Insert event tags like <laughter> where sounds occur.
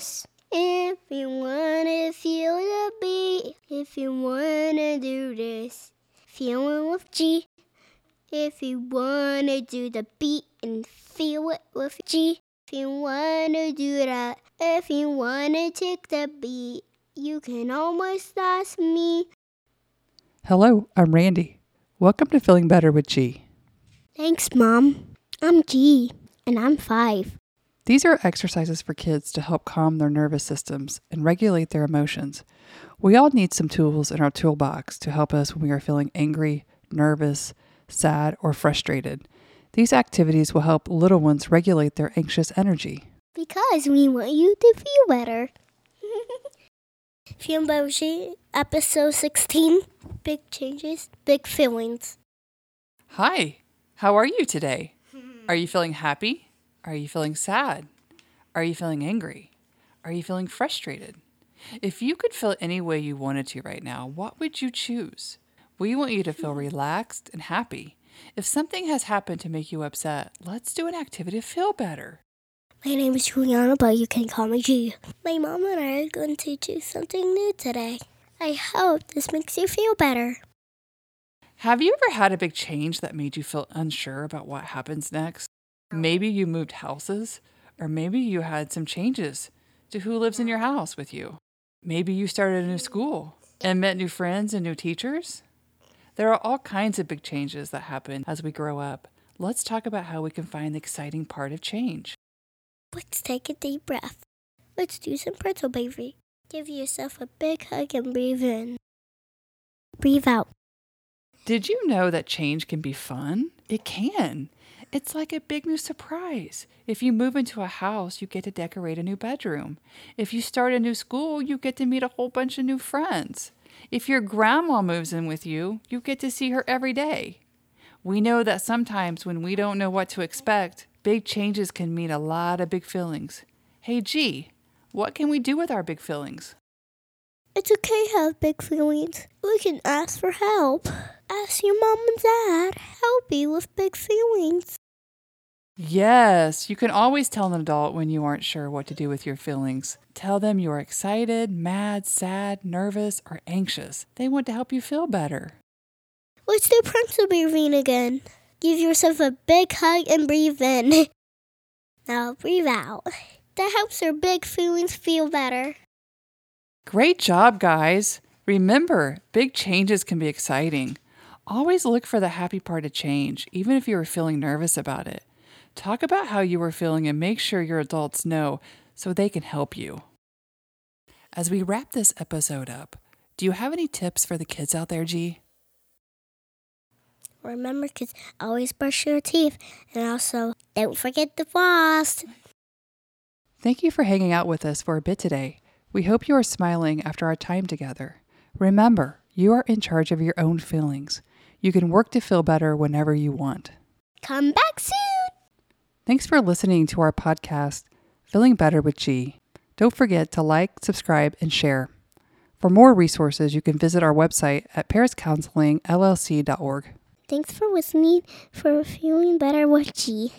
this. If you wanna feel the beat, if you wanna do this, feeling with G. If you wanna do the beat and feel it with G. If you wanna do that, if you wanna take the beat, you can almost ask me. Hello, I'm Randy. Welcome to Feeling Better with G. Thanks, Mom. I'm G, and I'm five. These are exercises for kids to help calm their nervous systems and regulate their emotions. We all need some tools in our toolbox to help us when we are feeling angry, nervous, sad, or frustrated. These activities will help little ones regulate their anxious energy. Because we want you to feel better. Better episode 16 Big Changes, Big Feelings. Hi, how are you today? Are you feeling happy? Are you feeling sad? Are you feeling angry? Are you feeling frustrated? If you could feel any way you wanted to right now, what would you choose? We want you to feel hmm. relaxed and happy. If something has happened to make you upset, let's do an activity to feel better. My name is Juliana, but you can call me G. My mom and I are going to do something new today. I hope this makes you feel better. Have you ever had a big change that made you feel unsure about what happens next? Maybe you moved houses, or maybe you had some changes to who lives in your house with you. Maybe you started a new school and met new friends and new teachers. There are all kinds of big changes that happen as we grow up. Let's talk about how we can find the exciting part of change. Let's take a deep breath. Let's do some pretzel baby. Give yourself a big hug and breathe in. Breathe out. Did you know that change can be fun? It can. It's like a big new surprise. If you move into a house, you get to decorate a new bedroom. If you start a new school, you get to meet a whole bunch of new friends. If your grandma moves in with you, you get to see her every day. We know that sometimes when we don't know what to expect, big changes can mean a lot of big feelings. Hey, G, what can we do with our big feelings? It's okay to have big feelings. We can ask for help. Ask your mom and dad help you with big feelings. Yes, you can always tell an adult when you aren't sure what to do with your feelings. Tell them you are excited, mad, sad, nervous, or anxious. They want to help you feel better. Let's do pretzel breathing again. Give yourself a big hug and breathe in. <laughs> Now breathe out. That helps your big feelings feel better. Great job, guys. Remember, big changes can be exciting. Always look for the happy part of change, even if you are feeling nervous about it. Talk about how you are feeling and make sure your adults know so they can help you. As we wrap this episode up, do you have any tips for the kids out there, G? Remember, kids, always brush your teeth. And also, don't forget the floss. Thank you for hanging out with us for a bit today. We hope you are smiling after our time together. Remember, you are in charge of your own feelings. You can work to feel better whenever you want. Come back soon. Thanks for listening to our podcast, Feeling Better with G. Don't forget to like, subscribe, and share. For more resources, you can visit our website at pariscounselingllc.org. Thanks for listening for feeling better with G.